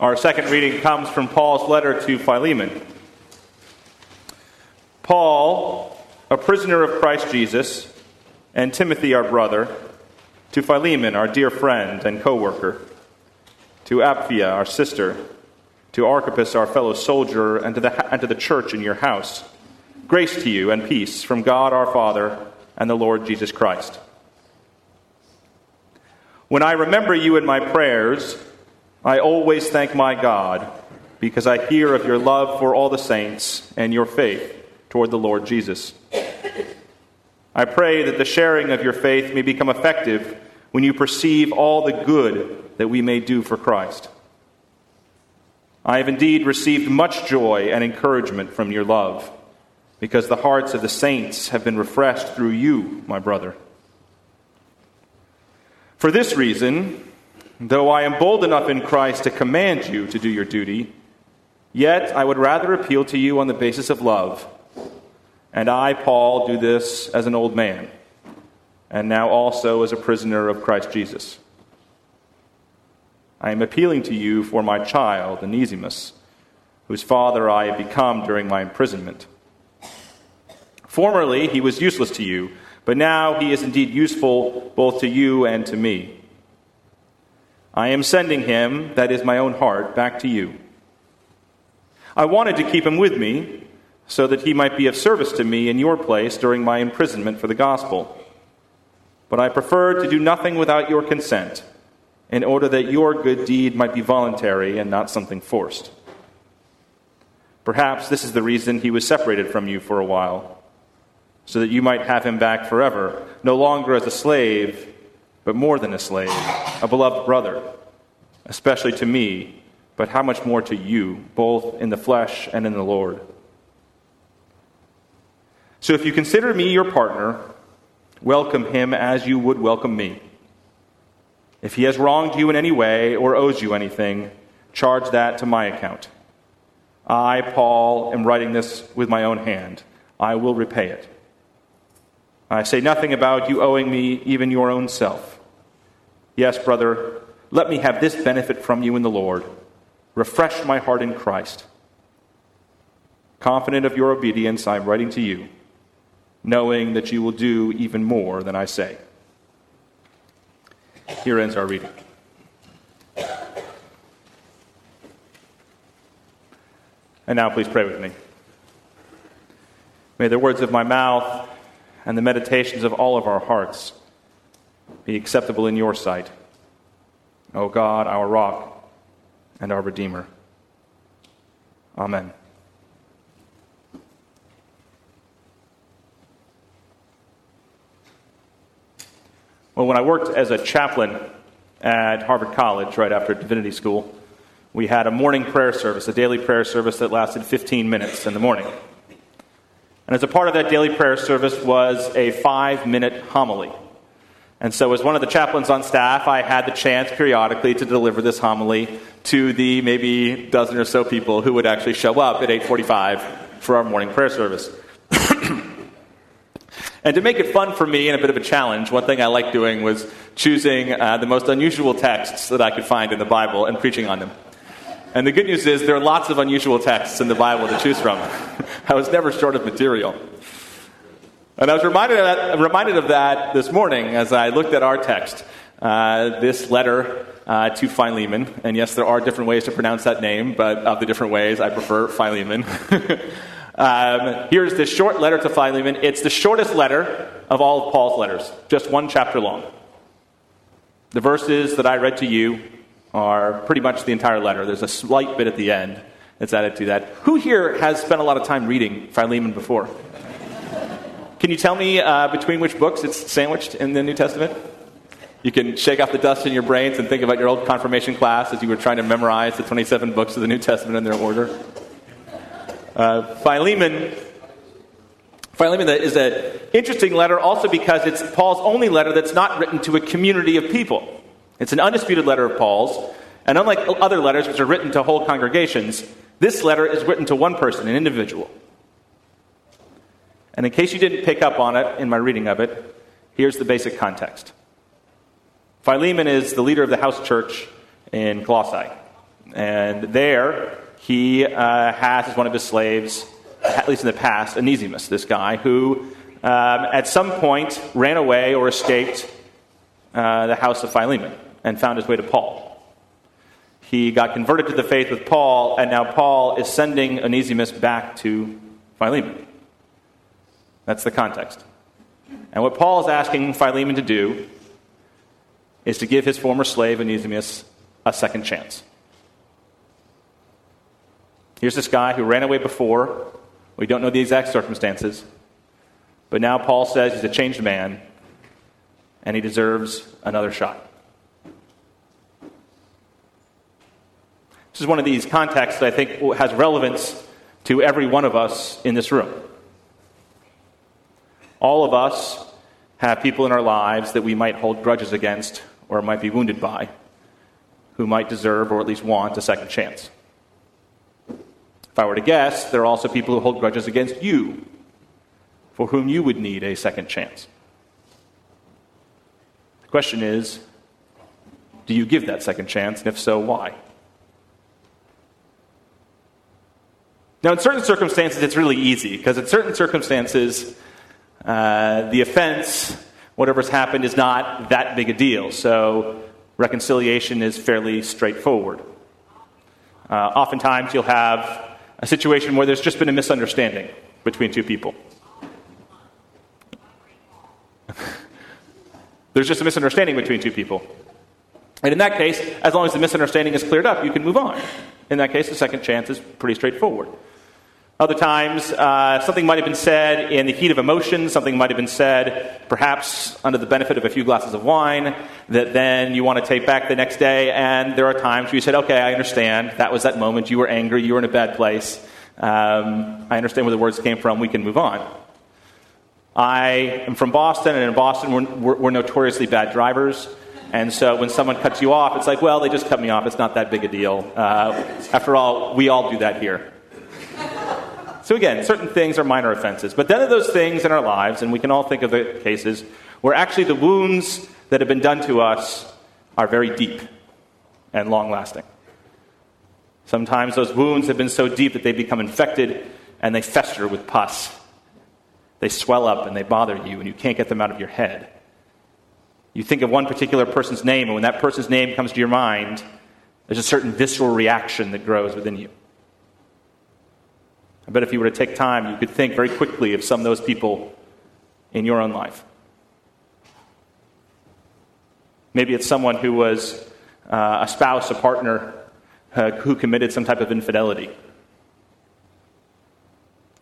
Our second reading comes from Paul's letter to Philemon. Paul, a prisoner of Christ Jesus, and Timothy, our brother, to Philemon, our dear friend and co worker, to Apphia, our sister, to Archippus, our fellow soldier, and to, the, and to the church in your house. Grace to you and peace from God our Father and the Lord Jesus Christ. When I remember you in my prayers, I always thank my God because I hear of your love for all the saints and your faith toward the Lord Jesus. I pray that the sharing of your faith may become effective when you perceive all the good that we may do for Christ. I have indeed received much joy and encouragement from your love, because the hearts of the saints have been refreshed through you, my brother. For this reason, though I am bold enough in Christ to command you to do your duty, yet I would rather appeal to you on the basis of love. And I, Paul, do this as an old man, and now also as a prisoner of Christ Jesus. I am appealing to you for my child, Onesimus, whose father I have become during my imprisonment. Formerly, he was useless to you, but now he is indeed useful both to you and to me. I am sending him, that is my own heart, back to you. I wanted to keep him with me so that he might be of service to me in your place during my imprisonment for the gospel. But I preferred to do nothing without your consent in order that your good deed might be voluntary and not something forced. Perhaps this is the reason he was separated from you for a while, so that you might have him back forever, no longer as a slave, but more than a slave, a beloved brother, especially to me, but how much more to you, both in the flesh and in the Lord. So if you consider me your partner, welcome him as you would welcome me. If he has wronged you in any way or owes you anything, charge that to my account. I, Paul, am writing this with my own hand. I will repay it. I say nothing about you owing me even your own self. Yes, brother, let me have this benefit from you in the Lord. Refresh my heart in Christ. Confident of your obedience, I am writing to you, knowing that you will do even more than I say. Here ends our reading. And now please pray with me. May the words of my mouth and the meditations of all of our hearts be acceptable in your sight, O God, our rock and our Redeemer. Amen. Well, when I worked as a chaplain at Harvard College right after divinity school, we had a morning prayer service, a daily prayer service that lasted 15 minutes in the morning. And as a part of that daily prayer service was a five minute homily. And so, as one of the chaplains on staff, I had the chance periodically to deliver this homily to the maybe dozen or so people who would actually show up at 8:45 for our morning prayer service. And to make it fun for me and a bit of a challenge, one thing I liked doing was choosing uh, the most unusual texts that I could find in the Bible and preaching on them. And the good news is there are lots of unusual texts in the Bible to choose from. I was never short of material. And I was reminded of that, reminded of that this morning as I looked at our text, uh, this letter uh, to Philemon. And yes, there are different ways to pronounce that name, but of the different ways, I prefer Philemon. Um, here's this short letter to Philemon. It's the shortest letter of all of Paul's letters, just one chapter long. The verses that I read to you are pretty much the entire letter. There's a slight bit at the end that's added to that. Who here has spent a lot of time reading Philemon before? Can you tell me uh, between which books it's sandwiched in the New Testament? You can shake off the dust in your brains and think about your old confirmation class as you were trying to memorize the 27 books of the New Testament in their order. Uh, Philemon, Philemon is an interesting letter also because it's Paul's only letter that's not written to a community of people. It's an undisputed letter of Paul's, and unlike other letters which are written to whole congregations, this letter is written to one person, an individual. And in case you didn't pick up on it in my reading of it, here's the basic context. Philemon is the leader of the house church in Colossae. And there, he uh, has as one of his slaves, at least in the past, Onesimus, this guy, who um, at some point ran away or escaped uh, the house of Philemon and found his way to Paul. He got converted to the faith with Paul, and now Paul is sending Onesimus back to Philemon. That's the context. And what Paul is asking Philemon to do is to give his former slave, Onesimus, a second chance. Here's this guy who ran away before. We don't know the exact circumstances. But now Paul says he's a changed man and he deserves another shot. This is one of these contexts that I think has relevance to every one of us in this room. All of us have people in our lives that we might hold grudges against or might be wounded by who might deserve or at least want a second chance. If I were to guess, there are also people who hold grudges against you for whom you would need a second chance. The question is do you give that second chance? And if so, why? Now, in certain circumstances, it's really easy because in certain circumstances, uh, the offense, whatever's happened, is not that big a deal. So reconciliation is fairly straightforward. Uh, oftentimes, you'll have a situation where there's just been a misunderstanding between two people. there's just a misunderstanding between two people. And in that case, as long as the misunderstanding is cleared up, you can move on. In that case, the second chance is pretty straightforward. Other times, uh, something might have been said in the heat of emotion, something might have been said perhaps under the benefit of a few glasses of wine that then you want to take back the next day. And there are times where you said, okay, I understand. That was that moment. You were angry. You were in a bad place. Um, I understand where the words came from. We can move on. I am from Boston, and in Boston, we're, we're, we're notoriously bad drivers. And so when someone cuts you off, it's like, well, they just cut me off. It's not that big a deal. Uh, after all, we all do that here. So again, certain things are minor offenses. But then of those things in our lives, and we can all think of the cases where actually the wounds that have been done to us are very deep and long lasting. Sometimes those wounds have been so deep that they become infected and they fester with pus. They swell up and they bother you, and you can't get them out of your head. You think of one particular person's name, and when that person's name comes to your mind, there's a certain visceral reaction that grows within you. I bet if you were to take time, you could think very quickly of some of those people in your own life. Maybe it's someone who was uh, a spouse, a partner, uh, who committed some type of infidelity.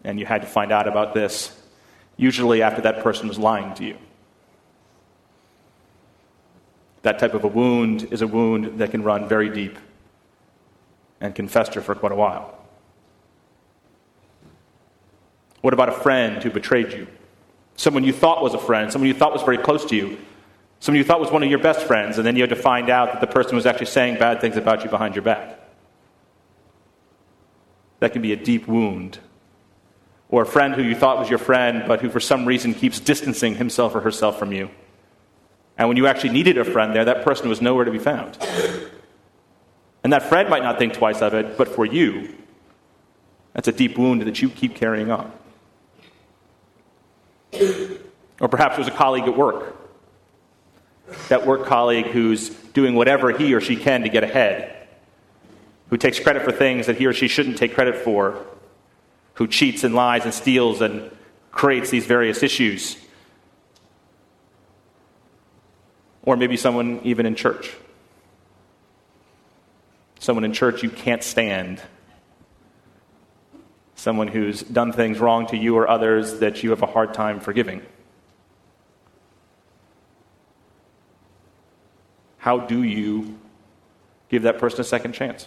And you had to find out about this, usually after that person was lying to you. That type of a wound is a wound that can run very deep and can fester for quite a while. What about a friend who betrayed you? Someone you thought was a friend, someone you thought was very close to you, someone you thought was one of your best friends, and then you had to find out that the person was actually saying bad things about you behind your back. That can be a deep wound. Or a friend who you thought was your friend, but who for some reason keeps distancing himself or herself from you. And when you actually needed a friend there, that person was nowhere to be found. And that friend might not think twice of it, but for you, that's a deep wound that you keep carrying on. Or perhaps there's a colleague at work. That work colleague who's doing whatever he or she can to get ahead, who takes credit for things that he or she shouldn't take credit for, who cheats and lies and steals and creates these various issues. Or maybe someone even in church. Someone in church you can't stand someone who's done things wrong to you or others that you have a hard time forgiving? How do you give that person a second chance?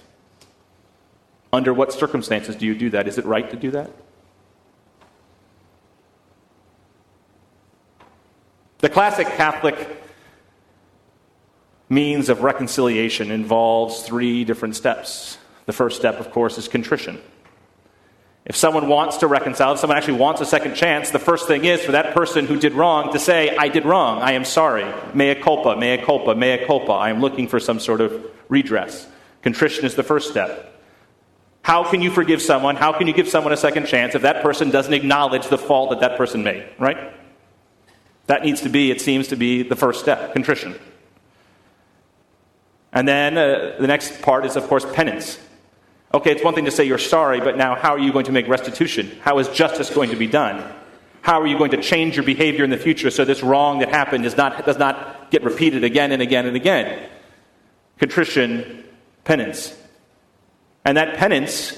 Under what circumstances do you do that? Is it right to do that? The classic Catholic means of reconciliation involves three different steps. The first step, of course, is contrition. If someone wants to reconcile, if someone actually wants a second chance, the first thing is for that person who did wrong to say, I did wrong, I am sorry, mea culpa, mea culpa, mea culpa, I am looking for some sort of redress. Contrition is the first step. How can you forgive someone? How can you give someone a second chance if that person doesn't acknowledge the fault that that person made, right? That needs to be, it seems to be, the first step contrition. And then uh, the next part is, of course, penance. Okay, it's one thing to say you're sorry, but now how are you going to make restitution? How is justice going to be done? How are you going to change your behavior in the future so this wrong that happened does not, does not get repeated again and again and again? Contrition, penance. And that penance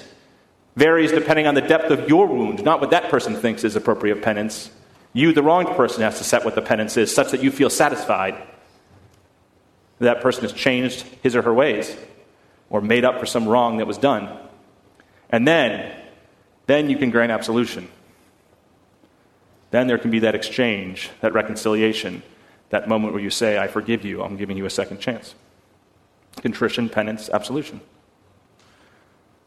varies depending on the depth of your wound, not what that person thinks is appropriate penance. You, the wronged person, has to set what the penance is such that you feel satisfied that person has changed his or her ways or made up for some wrong that was done. And then, then you can grant absolution. Then there can be that exchange, that reconciliation, that moment where you say, I forgive you, I'm giving you a second chance. Contrition, penance, absolution.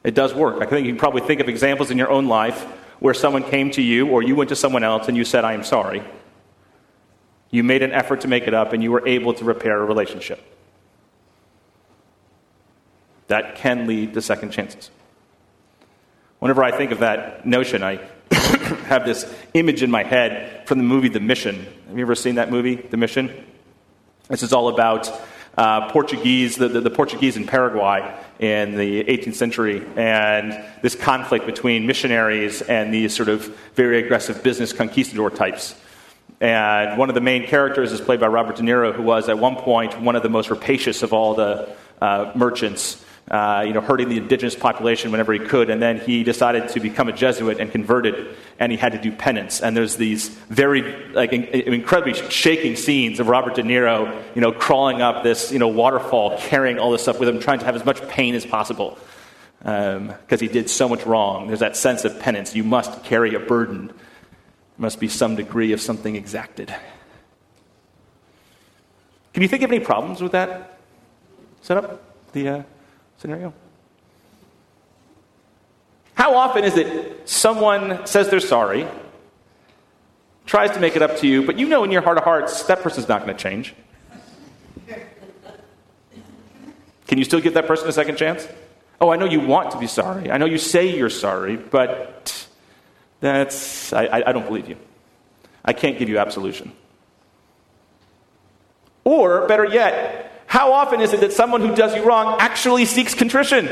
It does work. I think you can probably think of examples in your own life where someone came to you or you went to someone else and you said, I am sorry. You made an effort to make it up and you were able to repair a relationship. That can lead to second chances. Whenever I think of that notion, I have this image in my head from the movie The Mission. Have you ever seen that movie, The Mission? This is all about uh, Portuguese, the, the, the, Portuguese in Paraguay in the 18th century, and this conflict between missionaries and these sort of very aggressive business conquistador types. And one of the main characters is played by Robert De Niro, who was at one point one of the most rapacious of all the uh, merchants uh, you know, hurting the indigenous population whenever he could. And then he decided to become a Jesuit and converted, and he had to do penance. And there's these very, like, in, incredibly shaking scenes of Robert De Niro, you know, crawling up this, you know, waterfall, carrying all this stuff with him, trying to have as much pain as possible because um, he did so much wrong. There's that sense of penance. You must carry a burden. There must be some degree of something exacted. Can you think of any problems with that setup? The uh, scenario? How often is it someone says they're sorry, tries to make it up to you, but you know in your heart of hearts that person's not going to change? Can you still give that person a second chance? Oh, I know you want to be sorry. I know you say you're sorry, but that's, I, I, don't believe you. I can't give you absolution. Or, better yet, how often is it that someone who does you wrong actually seeks contrition?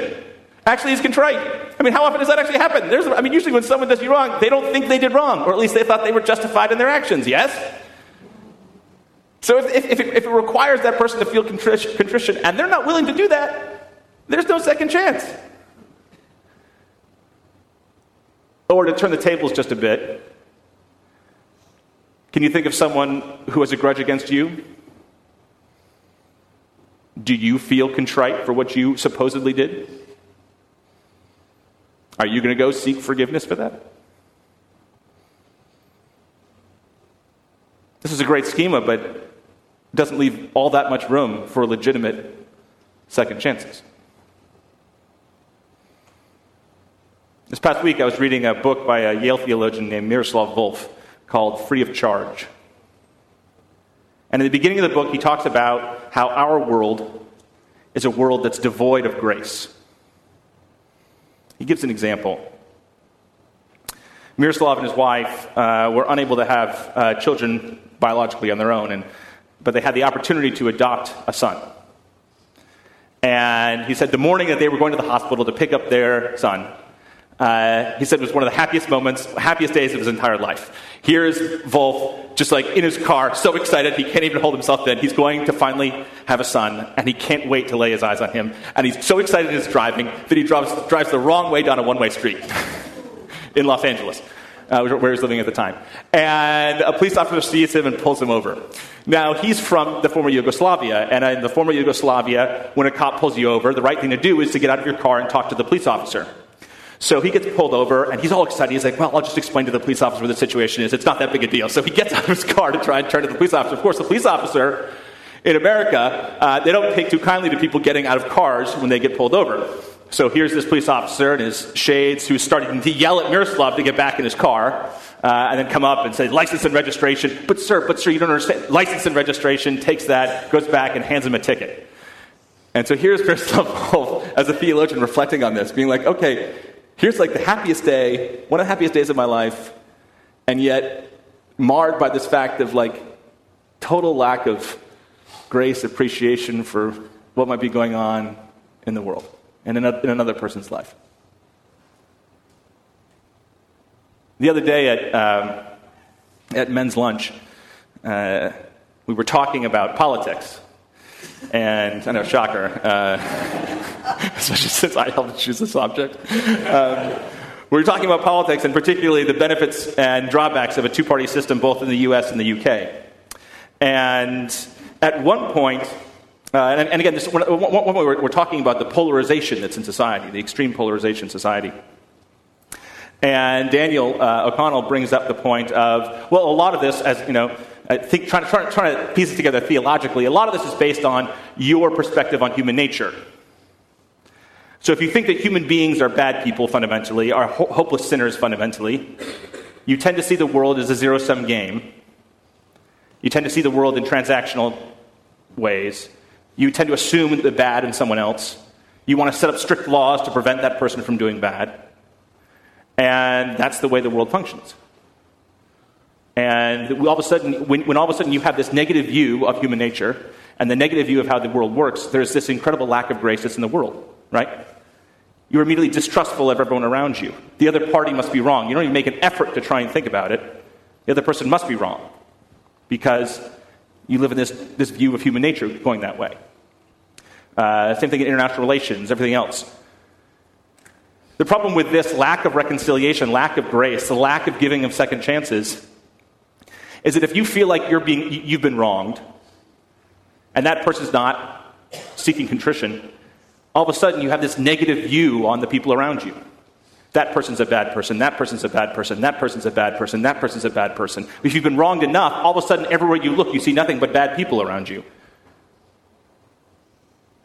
Actually is contrite? I mean, how often does that actually happen? There's, I mean, usually when someone does you wrong, they don't think they did wrong, or at least they thought they were justified in their actions, yes? So if, if, if, it, if it, requires that person to feel contrition and they're not willing to do that, there's no second chance. Or to turn the tables just a bit, can you think of someone who has a grudge against you? Do you feel contrite for what you supposedly did? Are you going to go seek forgiveness for that? This is a great schema, but doesn't leave all that much room for legitimate second chances. This past week, I was reading a book by a Yale theologian named Miroslav Volf called Free of Charge. And in the beginning of the book, he talks about how our world is a world that's devoid of grace. He gives an example. Miroslav and his wife uh, were unable to have uh, children biologically on their own, and, but they had the opportunity to adopt a son. And he said the morning that they were going to the hospital to pick up their son, uh, he said it was one of the happiest moments, happiest days of his entire life. Here's Wolf, just like in his car, so excited he can't even hold himself in. He's going to finally have a son, and he can't wait to lay his eyes on him. And he's so excited his driving that he drives, drives the wrong way down a one way street in Los Angeles. Uh, where he was living at the time. And a police officer sees him and pulls him over. Now, he's from the former Yugoslavia, and in the former Yugoslavia, when a cop pulls you over, the right thing to do is to get out of your car and talk to the police officer. So he gets pulled over and he's all excited. He's like, Well, I'll just explain to the police officer what the situation is. It's not that big a deal. So he gets out of his car to try and turn to the police officer. Of course, the police officer in America, uh, they don't take too kindly to people getting out of cars when they get pulled over. So here's this police officer in his shades who's starting to yell at Miroslav to get back in his car. Uh, and then come up and say, license and registration. But, sir, but, sir, you don't understand. License and registration takes that, goes back, and hands him a ticket. And so here's Wolff as a theologian reflecting on this, being like, okay, here's like the happiest day, one of the happiest days of my life, and yet marred by this fact of like total lack of grace, appreciation for what might be going on in the world and in, another person's life. The other day at, um, at men's lunch, uh, we were talking about politics. And I know, shocker, uh, especially since I helped choose the subject. Um, we were talking about politics and particularly the benefits and drawbacks of a two party system both in the US and the UK. And at one point, uh, and, and, again, this, one, one, one, we're, we're talking about the polarization that's in society, the extreme polarization in society. And Daniel uh, O'Connell brings up the point of, well, a lot of this, as you know, think trying, trying, trying to piece it together theologically, a lot of this is based on your perspective on human nature. So if you think that human beings are bad people fundamentally, are ho- hopeless sinners fundamentally, you tend to see the world as a zero sum game. You tend to see the world in transactional ways. You tend to assume the bad in someone else. You want to set up strict laws to prevent that person from doing bad. And that's the way the world functions. And all of a sudden, when, when, all of a sudden you have this negative view of human nature and the negative view of how the world works, there's this incredible lack of grace that's in the world, right? You're immediately distrustful of everyone around you. The other party must be wrong. You don't even make an effort to try and think about it. The other person must be wrong because you live in this, this view of human nature going that way. Uh, same thing in international relations, everything else. The problem with this lack of reconciliation, lack of grace, the lack of giving of second chances, is that if you feel like you're being, you've been wronged, and that person's not seeking contrition, all of a sudden you have this negative view on the people around you. That person's a bad person, that person's a bad person, that person's a bad person, that person's a bad person. If you've been wronged enough, all of a sudden everywhere you look, you see nothing but bad people around you.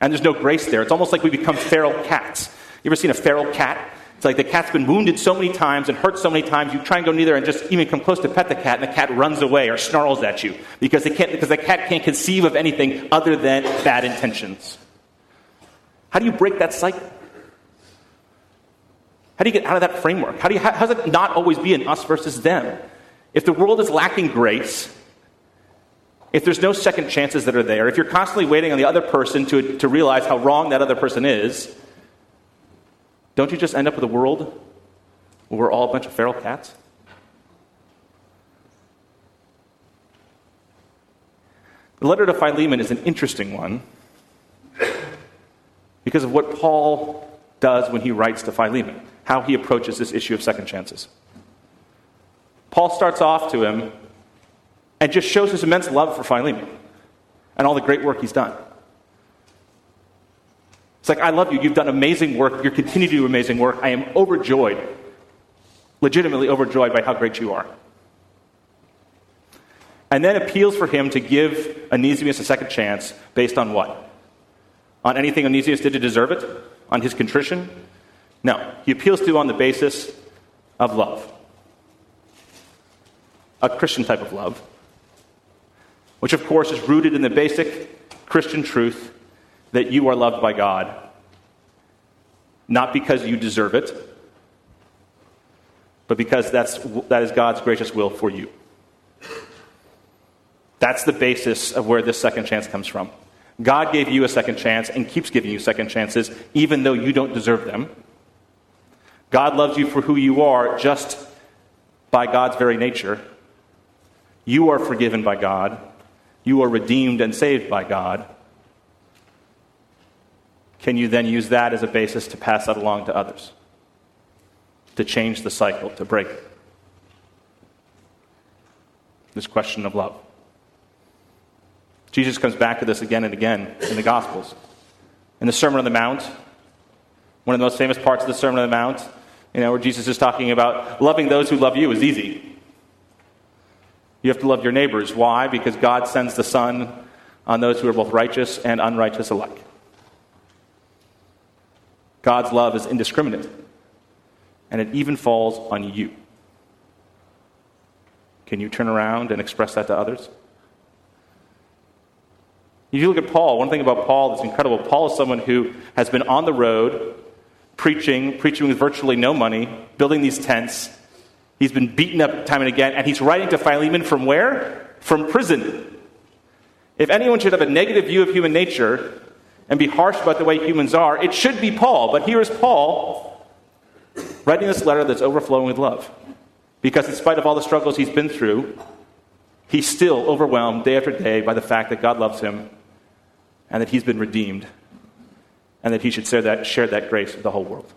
And there's no grace there. It's almost like we become feral cats. You ever seen a feral cat? It's like the cat's been wounded so many times and hurt so many times, you try and go near there and just even come close to pet the cat, and the cat runs away or snarls at you because, they can't, because the cat can't conceive of anything other than bad intentions. How do you break that cycle? How do you get out of that framework? How, do you, how, how does it not always be an us versus them? If the world is lacking grace, if there's no second chances that are there, if you're constantly waiting on the other person to, to realize how wrong that other person is, don't you just end up with a world where we're all a bunch of feral cats? The letter to Philemon is an interesting one because of what Paul does when he writes to Philemon, how he approaches this issue of second chances. Paul starts off to him and just shows his immense love for Philemon and all the great work he's done. It's like, I love you. You've done amazing work. You're continuing to do amazing work. I am overjoyed, legitimately overjoyed by how great you are. And then appeals for him to give Onesimus a second chance based on what? On anything Onesimus did to deserve it? On his contrition? No. He appeals to on the basis of love. A Christian type of love, which of course is rooted in the basic Christian truth that you are loved by God, not because you deserve it, but because that's, that is God's gracious will for you. That's the basis of where this second chance comes from. God gave you a second chance and keeps giving you second chances, even though you don't deserve them. God loves you for who you are just by God's very nature. You are forgiven by God. You are redeemed and saved by God can you then use that as a basis to pass that along to others? To change the cycle, to break it? This question of love. Jesus comes back to this again and again in the Gospels. In the Sermon on the Mount, one of the most famous parts of the Sermon on the Mount, you know, where Jesus is talking about loving those who love you is easy. You have to love your neighbors. Why? Because God sends the sun on those who are both righteous and unrighteous alike. God's love is indiscriminate, and it even falls on you. Can you turn around and express that to others? If you look at Paul, one thing about Paul that's incredible Paul is someone who has been on the road preaching, preaching with virtually no money, building these tents. He's been beaten up time and again, and he's writing to Philemon from where? From prison. If anyone should have a negative view of human nature and be harsh about the way humans are, it should be Paul. But here is Paul writing this letter that's overflowing with love. Because in spite of all the struggles he's been through, he's still overwhelmed day after day by the fact that God loves him and that he's been redeemed and that he should share that, share that grace with the whole world.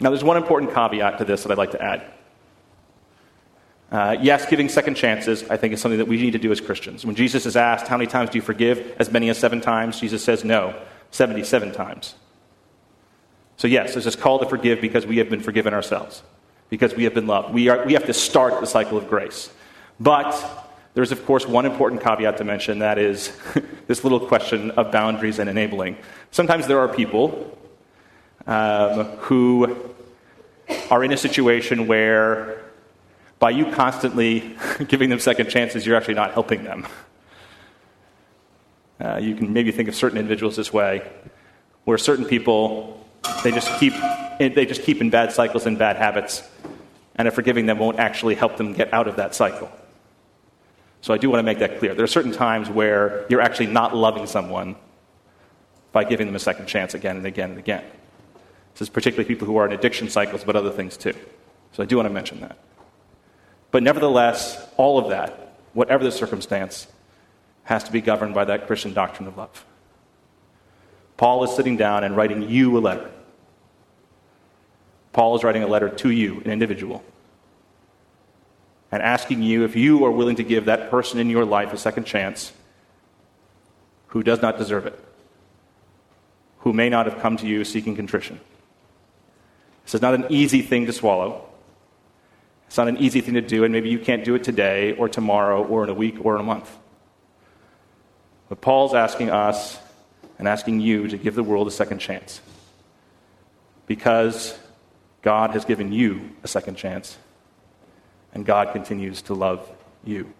Now, there's one important caveat to this that I'd like to add. Uh, yes, giving second chances, I think, is something that we need to do as Christians. When Jesus is asked, How many times do you forgive? As many as seven times, Jesus says, No, 77 times. So, yes, there's this call to forgive because we have been forgiven ourselves, because we have been loved. We, are, we have to start the cycle of grace. But there's, of course, one important caveat to mention that is this little question of boundaries and enabling. Sometimes there are people um, who are in a situation where, by you constantly giving them second chances, you're actually not helping them. Uh, you can maybe think of certain individuals this way, where certain people they just keep they just keep in bad cycles and bad habits, and if forgiving them won't actually help them get out of that cycle. So I do want to make that clear. There are certain times where you're actually not loving someone by giving them a second chance again and again and again. This is particularly people who are in addiction cycles, but other things too. So I do want to mention that. But nevertheless, all of that, whatever the circumstance, has to be governed by that Christian doctrine of love. Paul is sitting down and writing you a letter. Paul is writing a letter to you, an individual, and asking you if you are willing to give that person in your life a second chance who does not deserve it, who may not have come to you seeking contrition. This is not an easy thing to swallow. It's not an easy thing to do, and maybe you can't do it today or tomorrow or in a week or in a month. But Paul's asking us and asking you to give the world a second chance because God has given you a second chance and God continues to love you.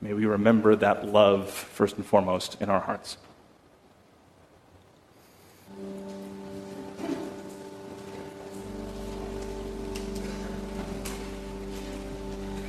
May we remember that love first and foremost in our hearts.